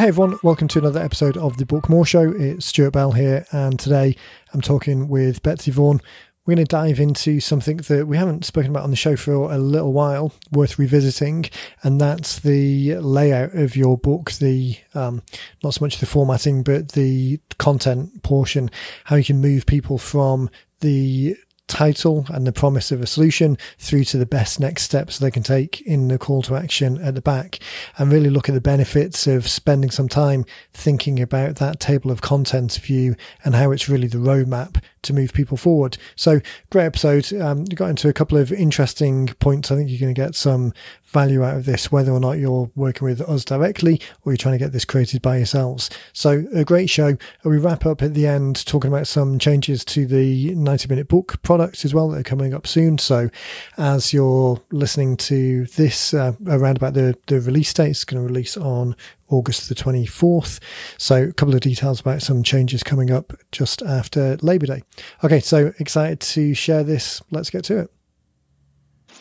Hey everyone, welcome to another episode of the Book More Show. It's Stuart Bell here, and today I'm talking with Betsey Vaughan. We're going to dive into something that we haven't spoken about on the show for a little while, worth revisiting, and that's the layout of your book. The um, not so much the formatting, but the content portion, how you can move people from the title and the promise of a solution through to the best next steps they can take in the call to action at the back. And really look at the benefits of spending some time thinking about that table of contents view and how it's really the roadmap to move people forward. So great episode. Um, you got into a couple of interesting points. I think you're going to get some value out of this, whether or not you're working with us directly or you're trying to get this created by yourselves. So a great show. We wrap up at the end talking about some changes to the 90 minute book products as well that are coming up soon. So as you're listening to this uh, around about the, the release date, it's going to release on August the 24th. So a couple of details about some changes coming up just after Labor Day. Okay, so excited to share this. Let's get to it.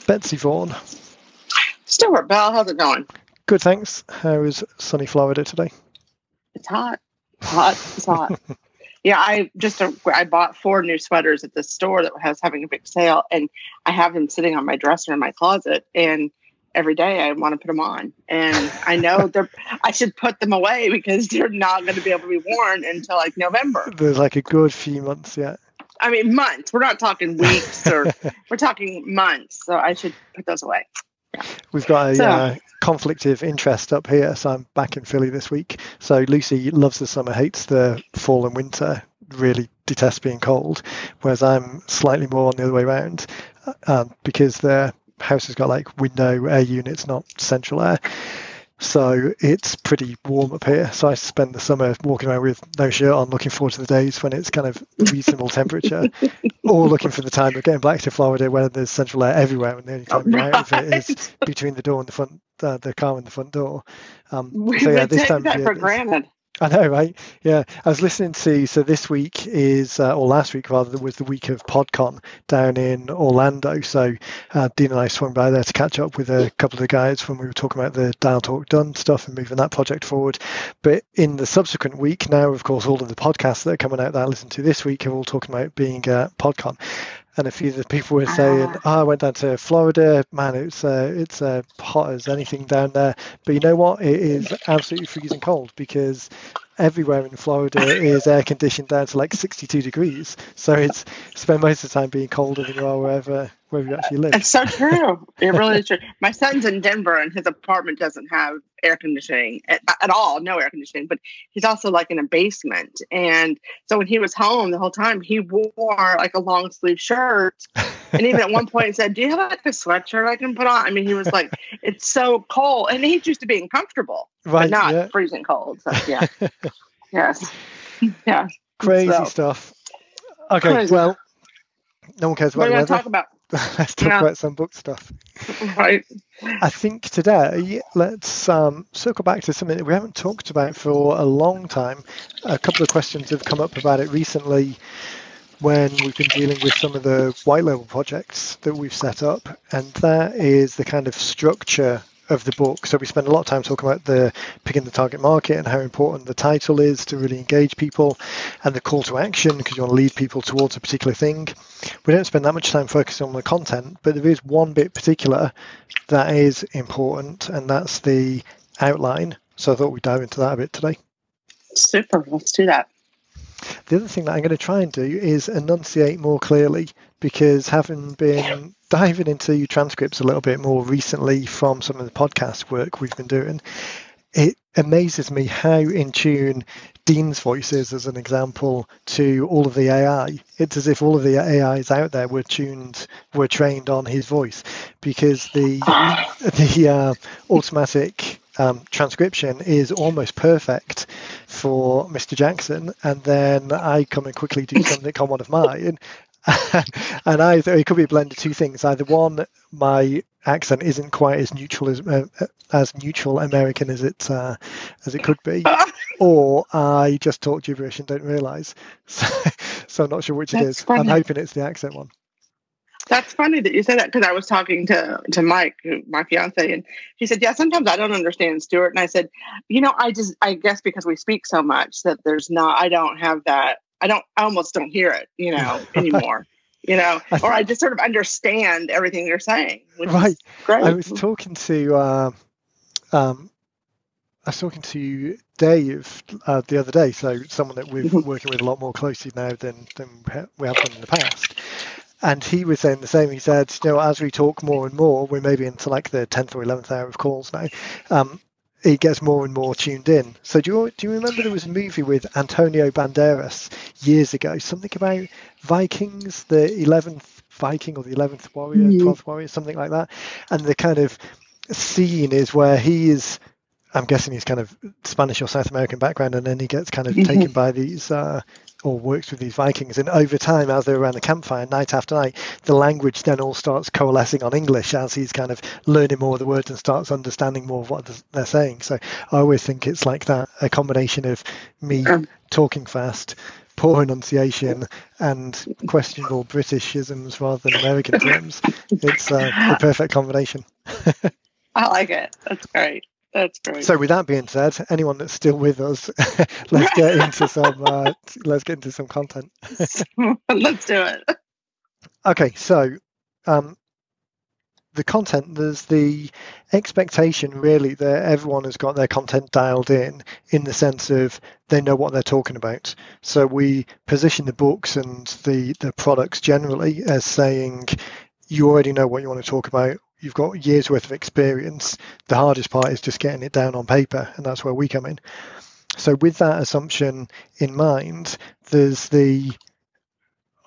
Betsey Vaughan. Stuart Bell, how's it going? Good, thanks. How is sunny Florida today? It's hot. Hot. It's hot. yeah, I just I bought four new sweaters at the store that was having a big sale, and I have them sitting on my dresser in my closet. And every day I want to put them on, and I know they're I should put them away because they're not going to be able to be worn until like November. There's like a good few months yet. I mean, months. We're not talking weeks, or we're talking months. So I should put those away. We've got a so, uh, conflict of interest up here, so I'm back in Philly this week. So Lucy loves the summer, hates the fall and winter, really detests being cold, whereas I'm slightly more on the other way around uh, because the house has got like window air units, not central air. So it's pretty warm up here. So I spend the summer walking around with no shirt on, looking forward to the days when it's kind of reasonable temperature, or looking for the time of getting back to Florida when there's central air everywhere, and the only time right. out of it is between the door and the front, uh, the car and the front door. Um, we so yeah, this time that for granted. I know, right? Yeah, I was listening to. So this week is, uh, or last week rather, was the week of PodCon down in Orlando. So uh, Dean and I swung by there to catch up with a couple of the guys when we were talking about the Dial Talk Done stuff and moving that project forward. But in the subsequent week, now of course all of the podcasts that are coming out that I listened to this week are all talking about being at PodCon and a few of the people were saying, ah. "Oh, I went down to Florida. Man, it's uh, it's uh, hot as anything down there." But you know what? It is absolutely freezing cold because everywhere in Florida is air conditioned down to like 62 degrees. So it's spend most of the time being colder than you are wherever where you actually live. It's so true. It really is true. My son's in Denver and his apartment doesn't have air conditioning at, at, all, no air conditioning, but he's also like in a basement. And so when he was home the whole time, he wore like a long sleeve shirt. And even at one point said, Do you have like a sweatshirt I can put on? I mean, he was like, It's so cold. And he's used to being comfortable, right, but not yeah. freezing cold. So, yeah. yes. Yeah. Crazy so. stuff. Okay. Crazy. Well, no one cares about what are we talk about? let's talk yeah. about some book stuff. Right. I think today let's um, circle back to something that we haven't talked about for a long time. A couple of questions have come up about it recently when we've been dealing with some of the white label projects that we've set up, and that is the kind of structure of the book. So we spend a lot of time talking about the picking the target market and how important the title is to really engage people and the call to action because you want to lead people towards a particular thing. We don't spend that much time focusing on the content, but there is one bit particular that is important and that's the outline. So I thought we'd dive into that a bit today. Super, let's do that. The other thing that I'm going to try and do is enunciate more clearly because having been diving into transcripts a little bit more recently from some of the podcast work we've been doing, it amazes me how in tune Dean's voice is, as an example, to all of the AI. It's as if all of the AIs out there were tuned, were trained on his voice, because the the uh, automatic um, transcription is almost perfect for Mr. Jackson, and then I come and quickly do something on one of mine, and either it could be a blend of two things. Either one, my accent isn't quite as neutral as uh, as neutral American as it uh, as it could be, or I just talk gibberish and don't realise. So, so I'm not sure which That's it is. Funny. I'm hoping it's the accent one. That's funny that you said that because I was talking to to Mike, my fiance, and he said, "Yeah, sometimes I don't understand Stuart." And I said, "You know, I just I guess because we speak so much that there's not I don't have that I don't I almost don't hear it, you know, anymore." you know, or I just sort of understand everything you're saying. right. great. I was talking to uh, um, I was talking to Dave uh, the other day, so someone that we're mm-hmm. working with a lot more closely now than, than we have done in the past. And he was saying the same. He said, you know, as we talk more and more, we're maybe into like the 10th or 11th hour of calls now. Um, he gets more and more tuned in. So do you do you remember there was a movie with Antonio Banderas years ago, something about Vikings, the 11th Viking or the 11th warrior. 12th warrior, something like that. And the kind of scene is where he is I'm guessing he's kind of Spanish or South American background, and then he gets kind of mm-hmm. taken by these uh, or works with these Vikings. And over time, as they're around the campfire, night after night, the language then all starts coalescing on English as he's kind of learning more of the words and starts understanding more of what they're saying. So I always think it's like that a combination of me um, talking fast, poor enunciation, and questionable Britishisms rather than American terms. It's uh, the perfect combination. I like it. That's great. That's great. So, with that being said, anyone that's still with us, let's get into some. Uh, let's get into some content. let's do it. Okay, so um, the content. There's the expectation, really, that everyone has got their content dialed in, in the sense of they know what they're talking about. So we position the books and the the products generally as saying, you already know what you want to talk about you've got years worth of experience. The hardest part is just getting it down on paper, and that's where we come in. So, with that assumption in mind, there's the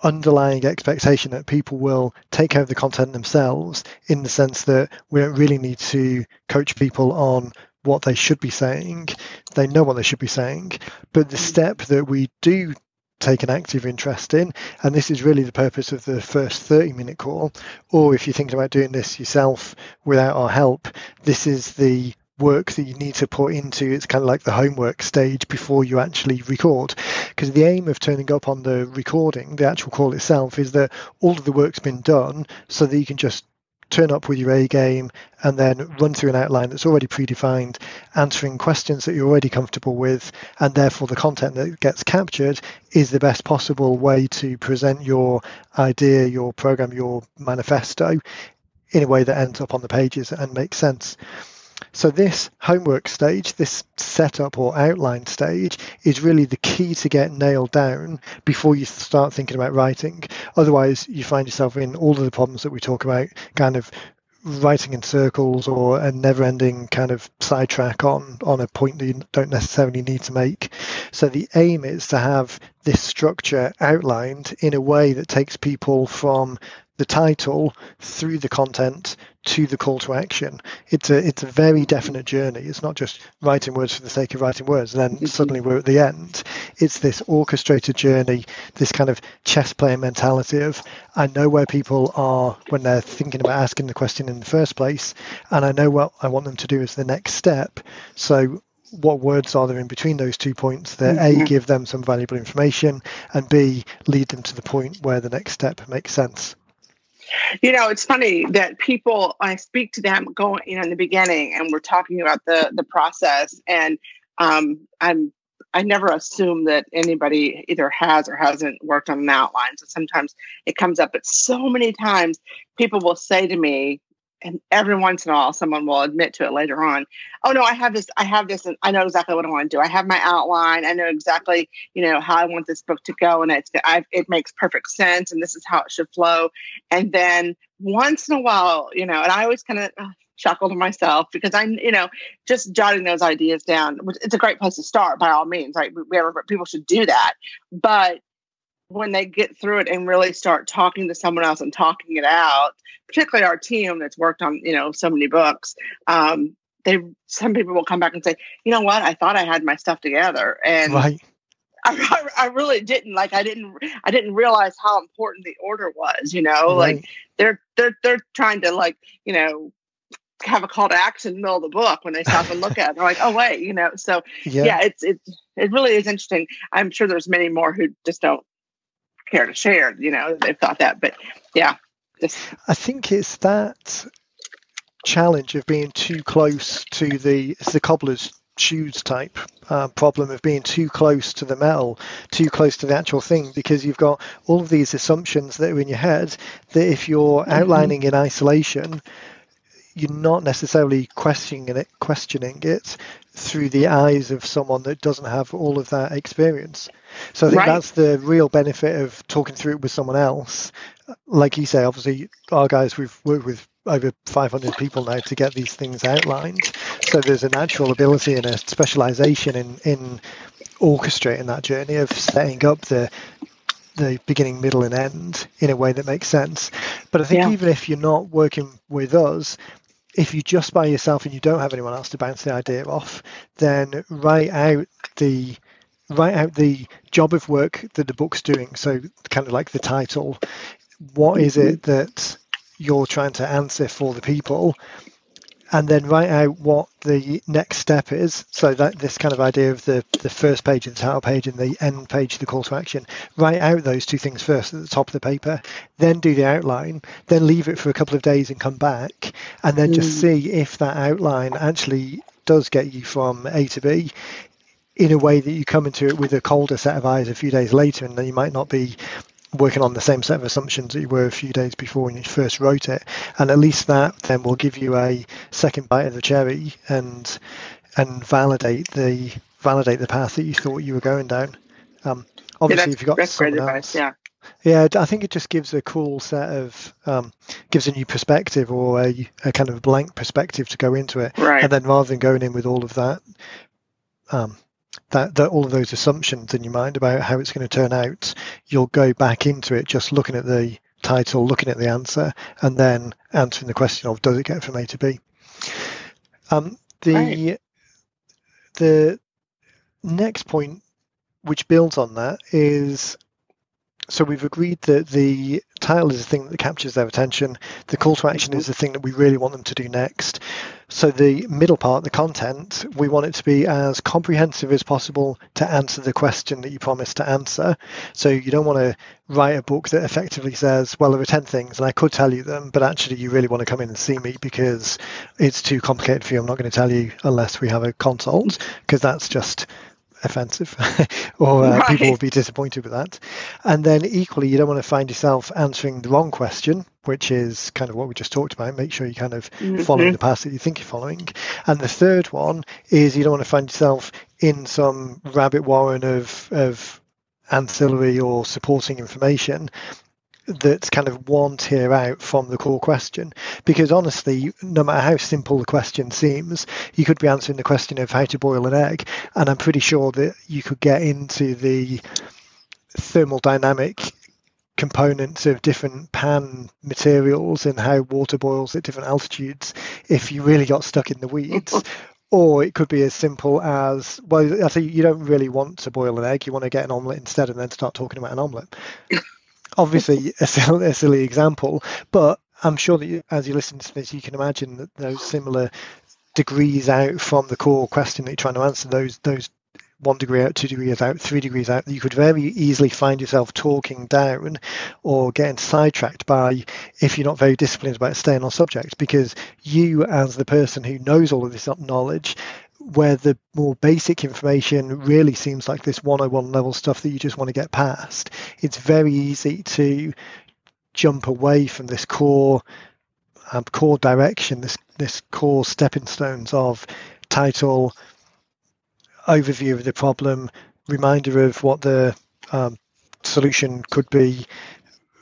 underlying expectation that people will take care of the content themselves in the sense that we don't really need to coach people on what they should be saying. They know what they should be saying. But the step that we do take an active interest in. And this is really the purpose of the first 30 minute call. Or if you're thinking about doing this yourself without our help, this is the work that you need to put into it's kind of like the homework stage before you actually record because the aim of turning up on the recording the actual call itself is that all of the work's been done so that you can just turn up with your A game and then run through an outline that's already predefined, answering questions that you're already comfortable with, and therefore the content that gets captured is the best possible way to present your idea, your program, your manifesto in a way that ends up on the pages and makes sense. So this homework stage, this setup or outline stage is really the key to get nailed down before you start thinking about writing. Otherwise, you find yourself in all of the problems that we talk about, kind of writing in circles or a never ending kind of sidetrack on on a point that you don't necessarily need to make so the aim is to have this structure outlined in a way that takes people from the title through the content to the call to action. It's a it's a very definite journey. It's not just writing words for the sake of writing words, and then mm-hmm. suddenly we're at the end. It's this orchestrated journey, this kind of chess player mentality of I know where people are when they're thinking about asking the question in the first place, and I know what I want them to do as the next step. So what words are there in between those two points that mm-hmm. a give them some valuable information and b lead them to the point where the next step makes sense you know, it's funny that people I speak to them going, you know, in the beginning, and we're talking about the the process, and um, I'm I never assume that anybody either has or hasn't worked on an outline. So sometimes it comes up, but so many times people will say to me, and every once in a while someone will admit to it later on oh no i have this i have this and i know exactly what i want to do. I have my outline. I know exactly you know how i want this book to go and it's I, it makes perfect sense and this is how it should flow. And then once in a while you know and i always kind of uh, chuckle to myself because i'm you know just jotting those ideas down it's a great place to start by all means right? We, we people should do that. But when they get through it and really start talking to someone else and talking it out, particularly our team that's worked on, you know, so many books, um, they some people will come back and say, you know what, I thought I had my stuff together. And right. I, I, really didn't like I didn't I didn't realize how important the order was, you know, right. like they're they're they're trying to like, you know, have a call to action in the middle of the book when they stop and look at it. They're like, oh wait, you know. So yeah. yeah, it's it's it really is interesting. I'm sure there's many more who just don't care to share. You know, they've thought that, but yeah. Just, I think it's that challenge of being too close to the the cobbler's shoes type uh, problem of being too close to the metal, too close to the actual thing, because you've got all of these assumptions that are in your head that if you're Mm-hmm. outlining in isolation, you're not necessarily questioning it, questioning it through the eyes of someone that doesn't have all of that experience. So I think Right. that's the real benefit of talking through it with someone else. Like you say, obviously, our guys we've worked with over 500 people now to get these things outlined. So there's a natural ability and a specialization in in orchestrating that journey of setting up the the beginning, middle, and end in a way that makes sense. But I think Yeah. even if you're not working with us, if you're just by yourself and you don't have anyone else to bounce the idea off, then write out the write out the job of work that the book's doing. So kind of like the title. What is mm-hmm. it that you're trying to answer for the people? And then write out what the next step is. So that this kind of idea of the, the first page of the title page and the end page, the call to action, write out those two things first at the top of the paper, then do the outline, then leave it for a couple of days and come back, and then just hmm. see if that outline actually does get you from A to B in a way that you come into it with a colder set of eyes a few days later, and then you might not be working on the same set of assumptions that you were a few days before when you first wrote it and at least that then will give you a second bite of the cherry and and validate the validate the path that you thought you were going down um, obviously that's, if you've got someone advice. else Yeah. yeah i think it just gives a cool set of um, gives a new perspective or a, a kind of blank perspective to go into it Right. and then rather than going in with all of that um, that, that all of those assumptions in your mind about how it's going to turn out you'll go back into it just looking at the title looking at the answer and then answering the question of does it get from a to b? Um, the Right. the next point which builds on that is so we've agreed that the title is the thing that captures their attention. The call to action is the thing that we really want them to do next so the middle part the content we want it to be as comprehensive as possible to answer the question that you promised to answer. So you don't want to write a book that effectively says well there are 10 things and i could tell you them but actually you really want to come in and see me because it's too complicated for you. I'm not going to tell you unless we have a consult because that's just offensive or uh, people will be disappointed with that. And then equally you don't want to find yourself answering the wrong question which is kind of what we just talked about. Make sure you kind of following Mhm. the path that you think you're following. And the third one is you don't want to find yourself in some rabbit warren of of ancillary or supporting information that's kind of one tier out from the core question. Because honestly, no matter how simple the question seems, you could be answering the question of how to boil an egg, and I'm pretty sure that you could get into the thermodynamic components of different pan materials and how water boils at different altitudes if you really got stuck in the weeds. Or it could be as simple as well. I think you don't really want to boil an egg. You want to get an omelette instead, and then start talking about an omelette obviously a silly, a silly example, but I'm sure that you, as you listen to this, you can imagine that those similar degrees out from the core question that you're trying to answer, those those one degree out, two degrees out, three degrees out, you could very easily find yourself talking down or getting sidetracked by if you're not very disciplined about staying on subject because you as the person who knows all of this knowledge where the more basic information really seems like this 101 level stuff that you just want to get past, it's very easy to jump away from this core um, core direction, this this core stepping stones of title, overview of the problem, reminder of what the um, solution could be,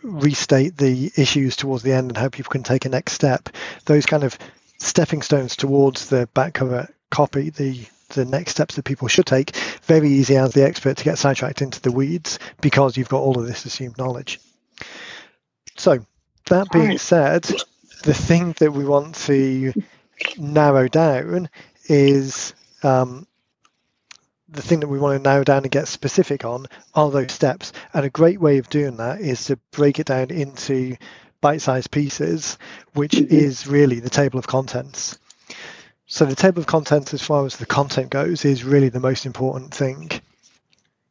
restate the issues towards the end and how people can take a next step. Those kind of stepping stones towards the back cover copy, the the next steps that people should take, very easy as the expert to get sidetracked into the weeds because you've got all of this assumed knowledge. So that being said, the thing that we want to narrow down is um, the thing that we want to narrow down and get specific on are those steps. And a great way of doing that is to break it down into bite-sized pieces, which mm-hmm. is really the table of contents. So the table of contents, as far as the content goes, is really the most important thing,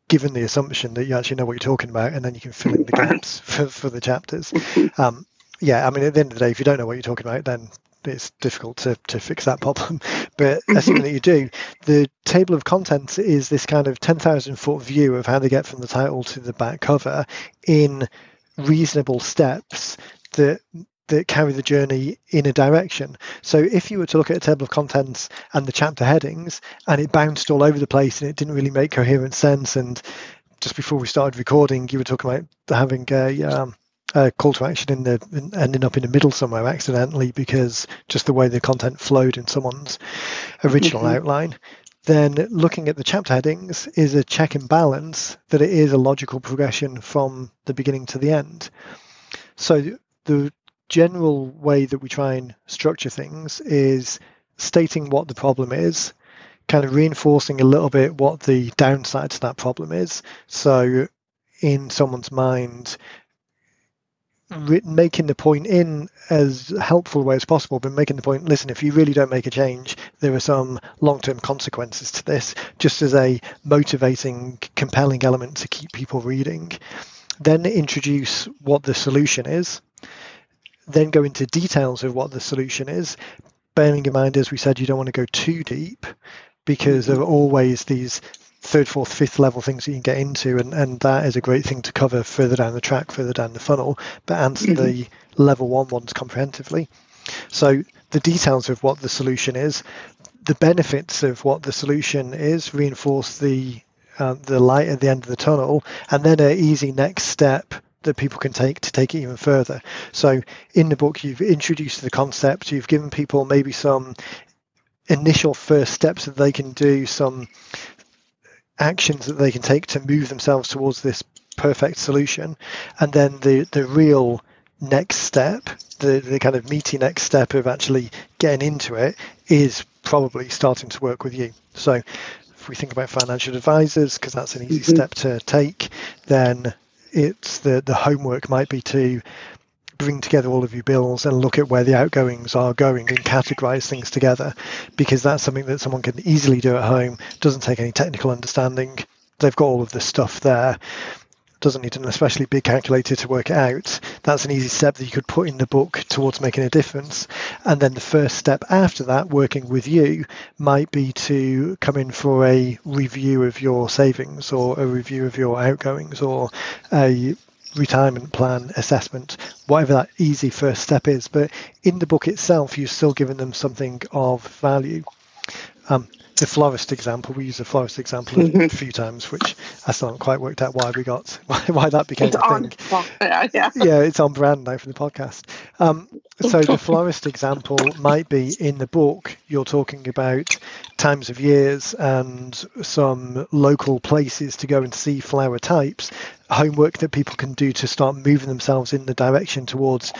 given the assumption that you actually know what you're talking about, and then you can fill in the gaps for, for the chapters. Mm-hmm. Um, yeah, I mean, at the end of the day, if you don't know what you're talking about, then it's difficult to, to fix that problem. But assuming mm-hmm. that you do, the table of contents is this kind of 10,000 foot view of how they get from the title to the back cover in reasonable steps that that carry the journey in a direction. So if you were to look at a table of contents and the chapter headings and it bounced all over the place and it didn't really make coherent sense and just before we started recording you were talking about having a um, a call to action in the in, ending up in the middle somewhere accidentally because just the way the content flowed in someone's original mm-hmm. outline then looking at the chapter headings is a check and balance that it is a logical progression from the beginning to the end so the general way that we try and structure things is stating what the problem is kind of reinforcing a little bit what the downside to that problem is so in someone's mind making the point in as helpful a way as possible, but making the point, listen, if you really don't make a change, there are some long-term consequences to this, just as a motivating, compelling element to keep people reading. Then introduce what the solution is. Then go into details of what the solution is, bearing in mind, as we said, you don't want to go too deep because there are always these third, fourth, fifth level things that you can get into, and, and that is a great thing to cover further down the track, further down the funnel, but answer mm-hmm. the level one ones comprehensively. So the details of what the solution is, the benefits of what the solution is, reinforce the uh, the light at the end of the tunnel, and then an easy next step that people can take to take it even further. So in the book, you've introduced the concept, you've given people maybe some initial first steps that they can do, some actions that they can take to move themselves towards this perfect solution and then the the real next step the, the kind of meaty next step of actually getting into it is probably starting to work with you so if we think about financial advisors because that's an easy mm-hmm. step to take then it's the the homework might be to bring together all of your bills and look at where the outgoings are going and categorize things together because that's something that someone can easily do at home doesn't take any technical understanding. They've got all of the stuff there doesn't need an especially big calculator to work it out that's an easy step that you could put in the book towards making a difference and then the first step after that working with you might be to come in for a review of your savings or a review of your outgoings or a retirement plan assessment, whatever that easy first step is. But in the book itself, you're still giving them something of value. Um, the florist example, we use the florist example mm-hmm. a few times, which I still haven't quite worked out why we got why that became it's a on. thing. Well, yeah, yeah. yeah, it's on brand now for the podcast. Um, so the florist example might be in the book. You're talking about times of years and some local places to go and see flower types, homework that people can do to start moving themselves in the direction towards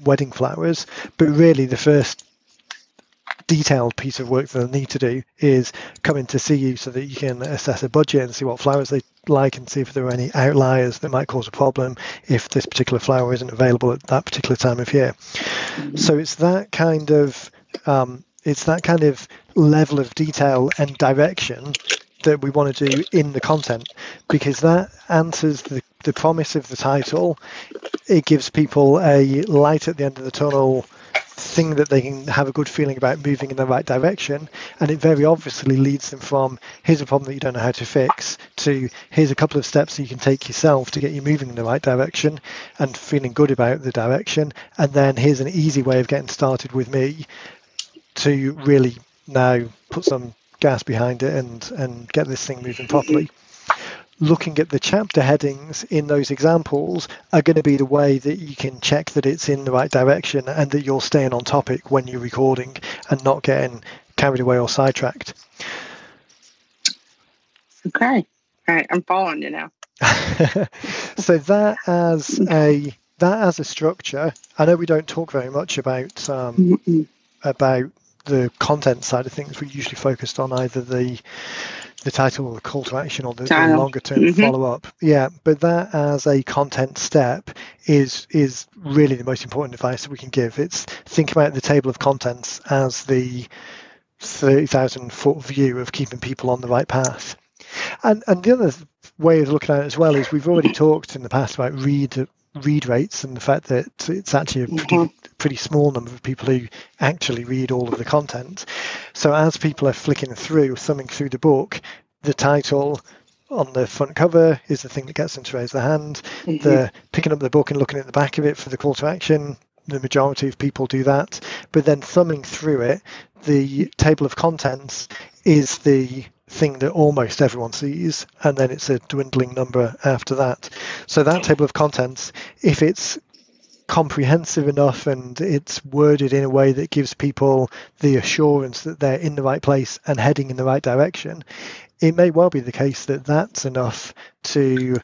wedding flowers. But really, the first detailed piece of work that they'll need to do is coming to see you so that you can assess a budget and see what flowers they like and see if there are any outliers that might cause a problem if this particular flower isn't available at that particular time of year. So it's that kind of um, it's that kind of level of detail and direction that we want to do in the content because that answers the, the promise of the title. It gives people a light at the end of the tunnel thing that they can have a good feeling about moving in the right direction. And it very obviously leads them from here's a problem that you don't know how to fix to here's a couple of steps that you can take yourself to get you moving in the right direction and feeling good about the direction. And then here's an easy way of getting started with me to really now put some gas behind it and, and get this thing moving properly looking at the chapter headings in those examples are going to be the way that you can check that it's in the right direction and that you're staying on topic when you're recording and not getting carried away or sidetracked. Okay. All right, I'm following you now. so that as a that as a structure, I know we don't talk very much about um, about the content side of things. we're usually focused on either the the title or the call to action or the, the longer term mm-hmm. follow up. Yeah, but that as a content step is is really the most important advice that we can give. It's think about the table of contents as the thirty thousand foot view of keeping people on the right path. And and the other way of looking at it as well is we've already talked in the past about read read rates and the fact that it's actually a pretty, mm-hmm. pretty small number of people who actually read all of the content. So as people are flicking through, thumbing through the book, the title on the front cover is the thing that gets them to raise their hand. Mm-hmm. The picking up the book and looking at the back of it for the call to action. The majority of people do that, but then thumbing through it, the table of contents is the thing that almost everyone sees, and then it's a dwindling number after that. So that table of contents, if it's comprehensive enough and it's worded in a way that gives people the assurance that they're in the right place and heading in the right direction, it may well be the case that that's enough to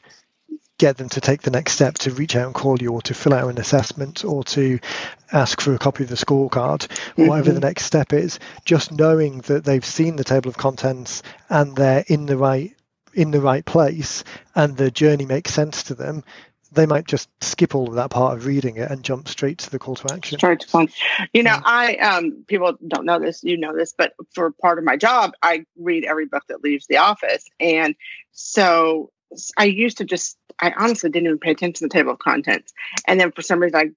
get them to take the next step to reach out and call you or to fill out an assessment or to ask for a copy of the scorecard, mm-hmm. whatever the next step is, just knowing that they've seen the table of contents and they're in the right in the right place and the journey makes sense to them they might just skip all of that part of reading it and jump straight to the call to action. Straight to fun. You know, I um people don't know this, you know this, but for part of my job, I read every book that leaves the office. And so I used to just I honestly didn't even pay attention to the table of contents. And then for some reason I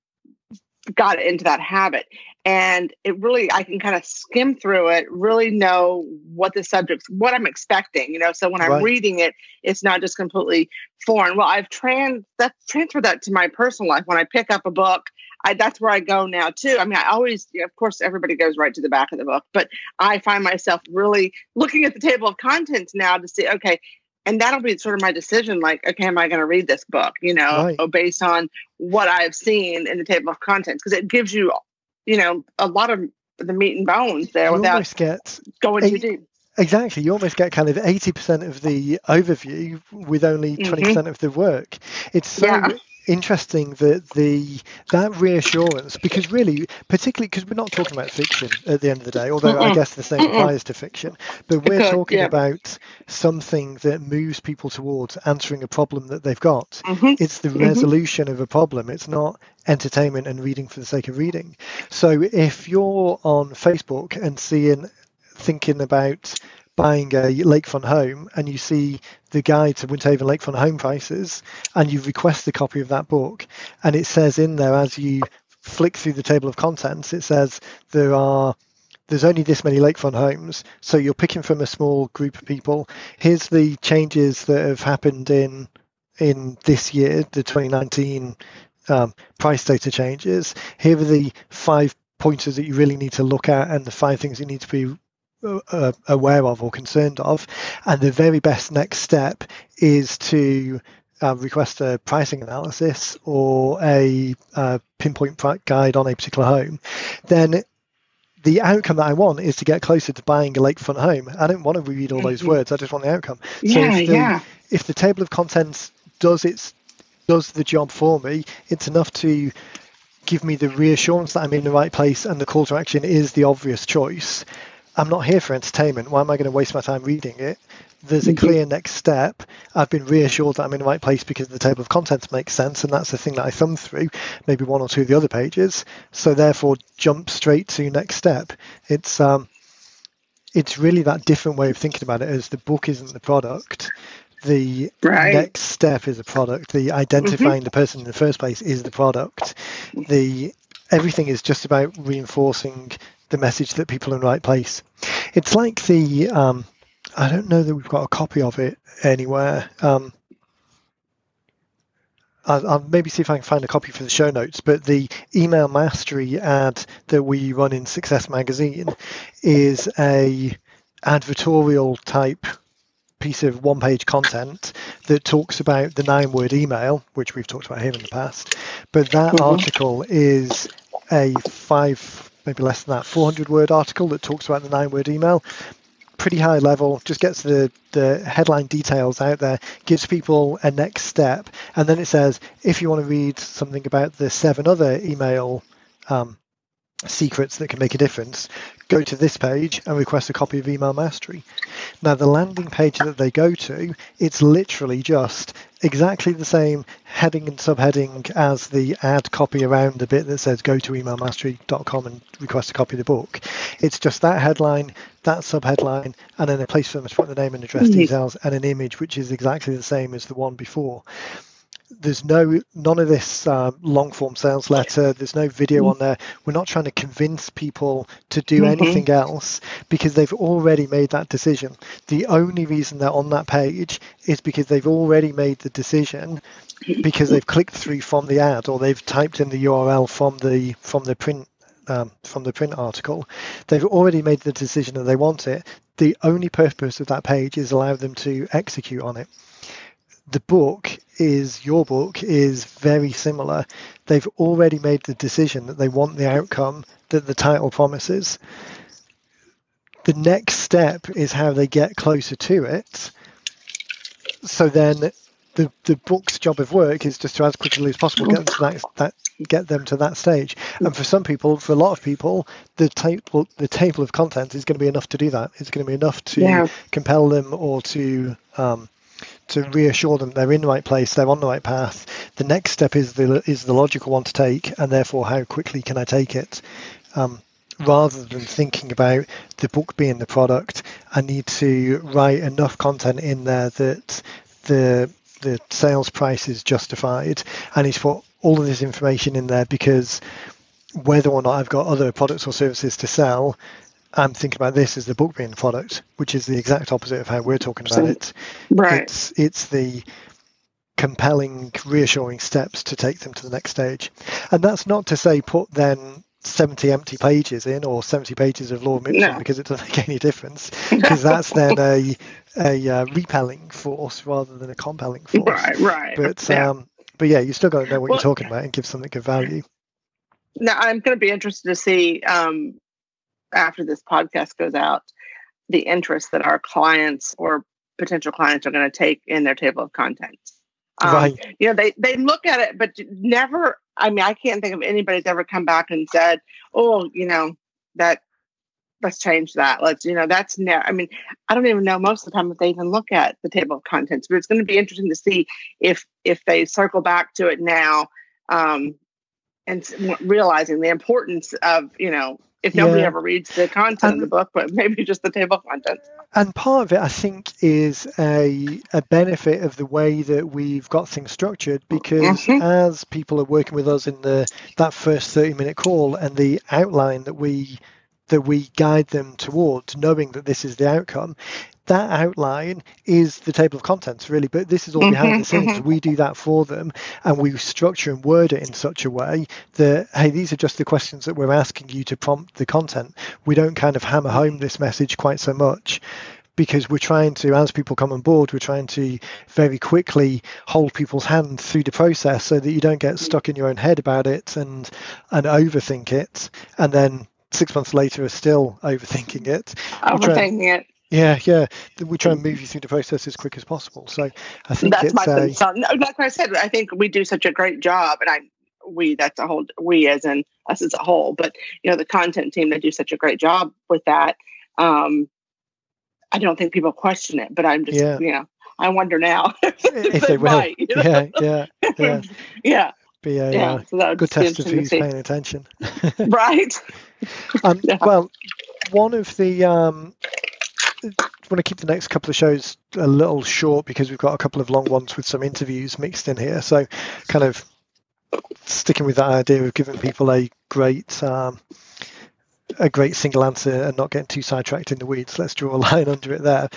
got into that habit and it really i can kind of skim through it really know what the subjects what i'm expecting you know so when i'm right. reading it it's not just completely foreign well i've trans that transferred that to my personal life when i pick up a book I, that's where I go now too. I mean, I always, of course, everybody goes right to the back of the book, but I find myself really looking at the table of contents now to see, okay, and that'll be sort of my decision like okay am i going to read this book you know right. based on what i've seen in the table of contents because it gives you you know a lot of the meat and bones there you without get going too deep Exactly. You almost get kind of 80% of the overview with only 20% mm-hmm. of the work. It's so yeah interesting that the that reassurance because really particularly because we're not talking about fiction at the end of the day although i guess the same applies to fiction but we're talking yeah. about something that moves people towards answering a problem that they've got mm-hmm. it's the mm-hmm. resolution of a problem it's not entertainment and reading for the sake of reading so if you're on facebook and seeing thinking about buying a lakefront home and you see the guide to Winter Haven lakefront home prices and you request a copy of that book and it says in there as you flick through the table of contents it says there are there's only this many lakefront homes so you're picking from a small group of people. Here's the changes that have happened in in this year the 2019 um, price data changes. Here are the five pointers that you really need to look at and the five things you need to be uh, aware of or concerned of. And the very best next step is to uh, request a pricing analysis or a uh, pinpoint guide on a particular home, then the outcome that I want is to get closer to buying a lakefront home. I don't want to read all those mm-hmm. words. I just want the outcome. Yeah, so if the, yeah. if the table of contents does its does the job for me, it's enough to give me the reassurance that I'm in the right place and the call to action is the obvious choice. I'm not here for entertainment. Why am I going to waste my time reading it? There's a mm-hmm. clear next step. I've been reassured that I'm in the right place because the table of contents makes sense, and that's the thing that I thumb through, maybe one or two of the other pages. So therefore, jump straight to next step. It's um, it's really that different way of thinking about it. As the book isn't the product, the right. next step is a product. The identifying mm-hmm. the person in the first place is the product. The everything is just about reinforcing the message that people are in the right place. It's like the um, I don't know that we've got a copy of it anywhere. Um, I'll, I'll, maybe see if I can find a copy for the show notes. But the email mastery ad that we run in Success Magazine is a advertorial type piece of one page content that talks about the nine word email, which we've talked about here in the past. But that mm-hmm. article is a five maybe less than that 400 word article that talks about the nine word email. Pretty high level just gets the the headline details out there gives people a next step and then it says if you want to read something about the seven other email um, secrets that can make a difference, go to this page and request a copy of Email Mastery. Now, the landing page that they go to, it's literally just exactly the same heading and subheading as the ad copy around the bit that says go to emailmastery.com and request a copy of the book. It's just that headline, that subheadline, and then a place for them to put the name and address mm-hmm. details and an image which is exactly the same as the one before. There's no none of this um, long form sales letter. There's no video mm-hmm. on there. We're not trying to convince people to do mm-hmm. anything else because they've already made that decision. The only reason they're on that page is because they've already made the decision because they've clicked through from the ad or they've typed in the URL from the from the print um, from the print article. They've already made the decision that they want it. The only purpose of that page is allow them to execute on it the book is your book is very similar. They've already made the decision that they want the outcome that the title promises. The next step is how they get closer to it. So then the, the book's job of work is just to as quickly as possible get them to that, that get them to that stage. And for some people, for a lot of people, the table the table of contents is going to be enough to do that. It's going to be enough to yeah. compel them or to um, to reassure them they're in the right place, they're on the right path. The next step is the is the logical one to take, and therefore how quickly can I take it? Um, rather than thinking about the book being the product, I need to write enough content in there that the the sales price is justified. I need to put all of this information in there because whether or not I've got other products or services to sell, I'm thinking about this as the book being product, which is the exact opposite of how we're talking about it. Right. It's it's the compelling, reassuring steps to take them to the next stage. And that's not to say put then 70 empty pages in or 70 pages of lorem ipsum no. because it doesn't make any difference because that's then a a uh, repelling force rather than a compelling force. Right, right. But yeah. um but yeah, you still got to know what well, you're talking about and give something of value. Now I'm going to be interested to see um after this podcast goes out the interest that our clients or potential clients are going to take in their table of contents. Um, right. You know, they they look at it, but never. I mean, I can't think of anybody's ever come back and said, "Oh, you know, that let's change that. Let's, you know, that's never. I mean, I don't even know most of the time if they even look at the table of contents. But it's going to be interesting to see if if they circle back to it now, um, and realizing the importance of you know if nobody yeah. ever reads the content and, of the book, but maybe just the table of contents. And part of it, I think, is a, a benefit of the way that we've got things structured because mm-hmm. as people are working with us in the that first 30 minute call and the outline that we that we guide them towards knowing that this is the outcome. That outline is the table of contents really but this is all behind mm-hmm, the scenes. mm-hmm. we do that for them and we structure and word it in such a way that hey these are just the questions that we're asking you to prompt the content. We don't kind of hammer home this message quite so much because we're trying to, as people come on board, we're trying to very quickly hold people's hand through the process so that you don't get stuck in your own head about it and and overthink it, and then six months later are still overthinking it. Overthinking it. Yeah, yeah. We try and move you through the process as quick as possible. So I think that's my concern. No, like I said, I think we do such a great job, and I we that's a whole we as in us as a whole. But you know, the content team they do such a great job with that. Um, I don't think people question it, but I'm just yeah. you know I wonder now if, if they, they will. Might, you know? Yeah, yeah, yeah. yeah. Be a yeah, uh, so good test of who's paying attention. right. um, yeah. Well, one of the um, want to keep the next couple of shows a little short because we've got a couple of long ones with some interviews mixed in here. So, kind of sticking with that idea of giving people a great um, a great single answer and not getting too sidetracked in the weeds. Let's draw a line under it there.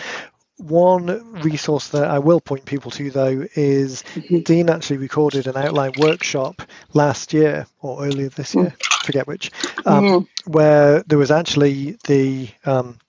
One resource that I will point people to, though, is mm-hmm. Dean actually recorded an outline workshop last year or earlier this year, mm-hmm. forget which, um, mm-hmm. where there was actually the um,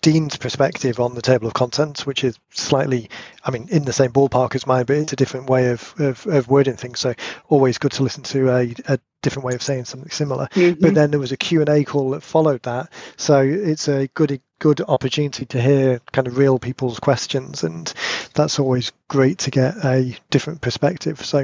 Dean's perspective on the table of contents, which is slightly, I mean, in the same ballpark as mine, but it's a different way of, of, of wording things. So always good to listen to a, a different way of saying something similar. Mm-hmm. But then there was a Q&A call that followed that. So it's a good good opportunity to hear kind of real people's questions and that's always great to get a different perspective so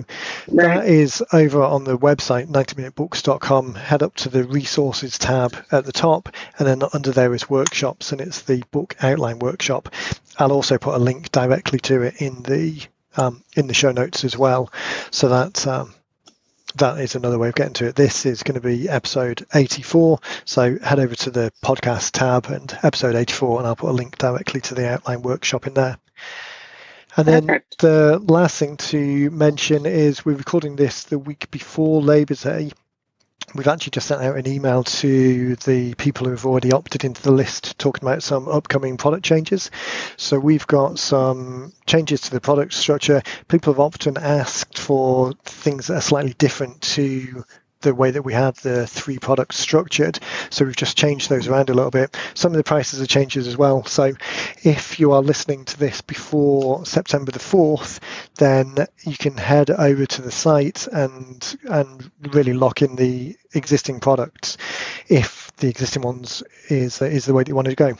right. that is over on the website 90minutebooks.com head up to the resources tab at the top and then under there is workshops and it's the book outline workshop i'll also put a link directly to it in the um, in the show notes as well so that um, that is another way of getting to it. This is going to be episode 84. So head over to the podcast tab and episode 84, and I'll put a link directly to the outline workshop in there. And then Perfect. the last thing to mention is we're recording this the week before Labor Day. We've actually just sent out an email to the people who have already opted into the list talking about some upcoming product changes. So we've got some changes to the product structure. People have often asked for things that are slightly different to the way that we had the three products structured. So we've just changed those around a little bit. Some of the prices are changes as well. So if you are listening to this before September the 4th, then you can head over to the site and and really lock in the existing products if the existing ones is is the way that you want to go.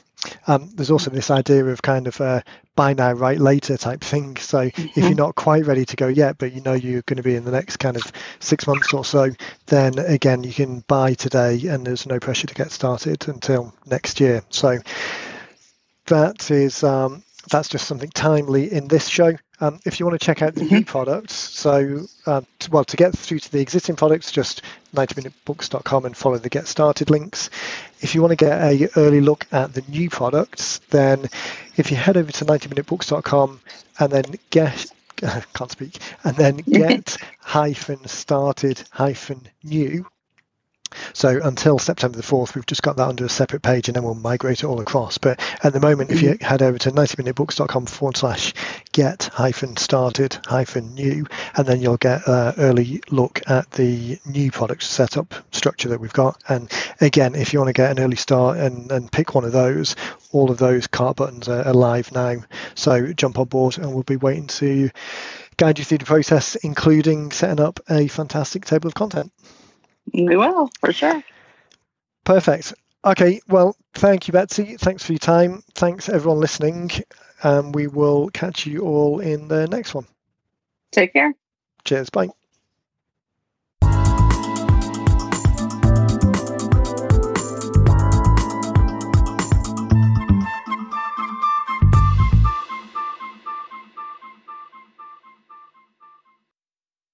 Um, there's also this idea of kind of a buy now, write later type thing. So if you're mm-hmm. not quite ready to go yet, but you know you're going to be in the next kind of six months or so, then again, you can buy today and there's no pressure to get started until next year. So that is um, that's just something timely in this show. Um, if you want to check out the mm-hmm. new products, so uh, to, well, to get through to the existing products, just 90minutebooks.com and follow the Get Started links. If you want to get a early look at the new products, then if you head over to 90minutebooks.com and then get can't speak, and then get hyphen started hyphen new, so until September the 4th, we've just got that under a separate page and then we'll migrate it all across. But at the moment, if you mm-hmm. head over to 90minutebooks.com forward slash get hyphen started hyphen new, and then you'll get an early look at the new product setup structure that we've got. And again, if you want to get an early start and, and pick one of those, all of those cart buttons are, are live now. So jump on board and we'll be waiting to guide you through the process, including setting up a fantastic table of content. We will, for sure. Perfect. Okay, well, thank you, Betsey. Thanks for your time. Thanks, everyone listening. And we will catch you all in the next one. Take care. Cheers. Bye.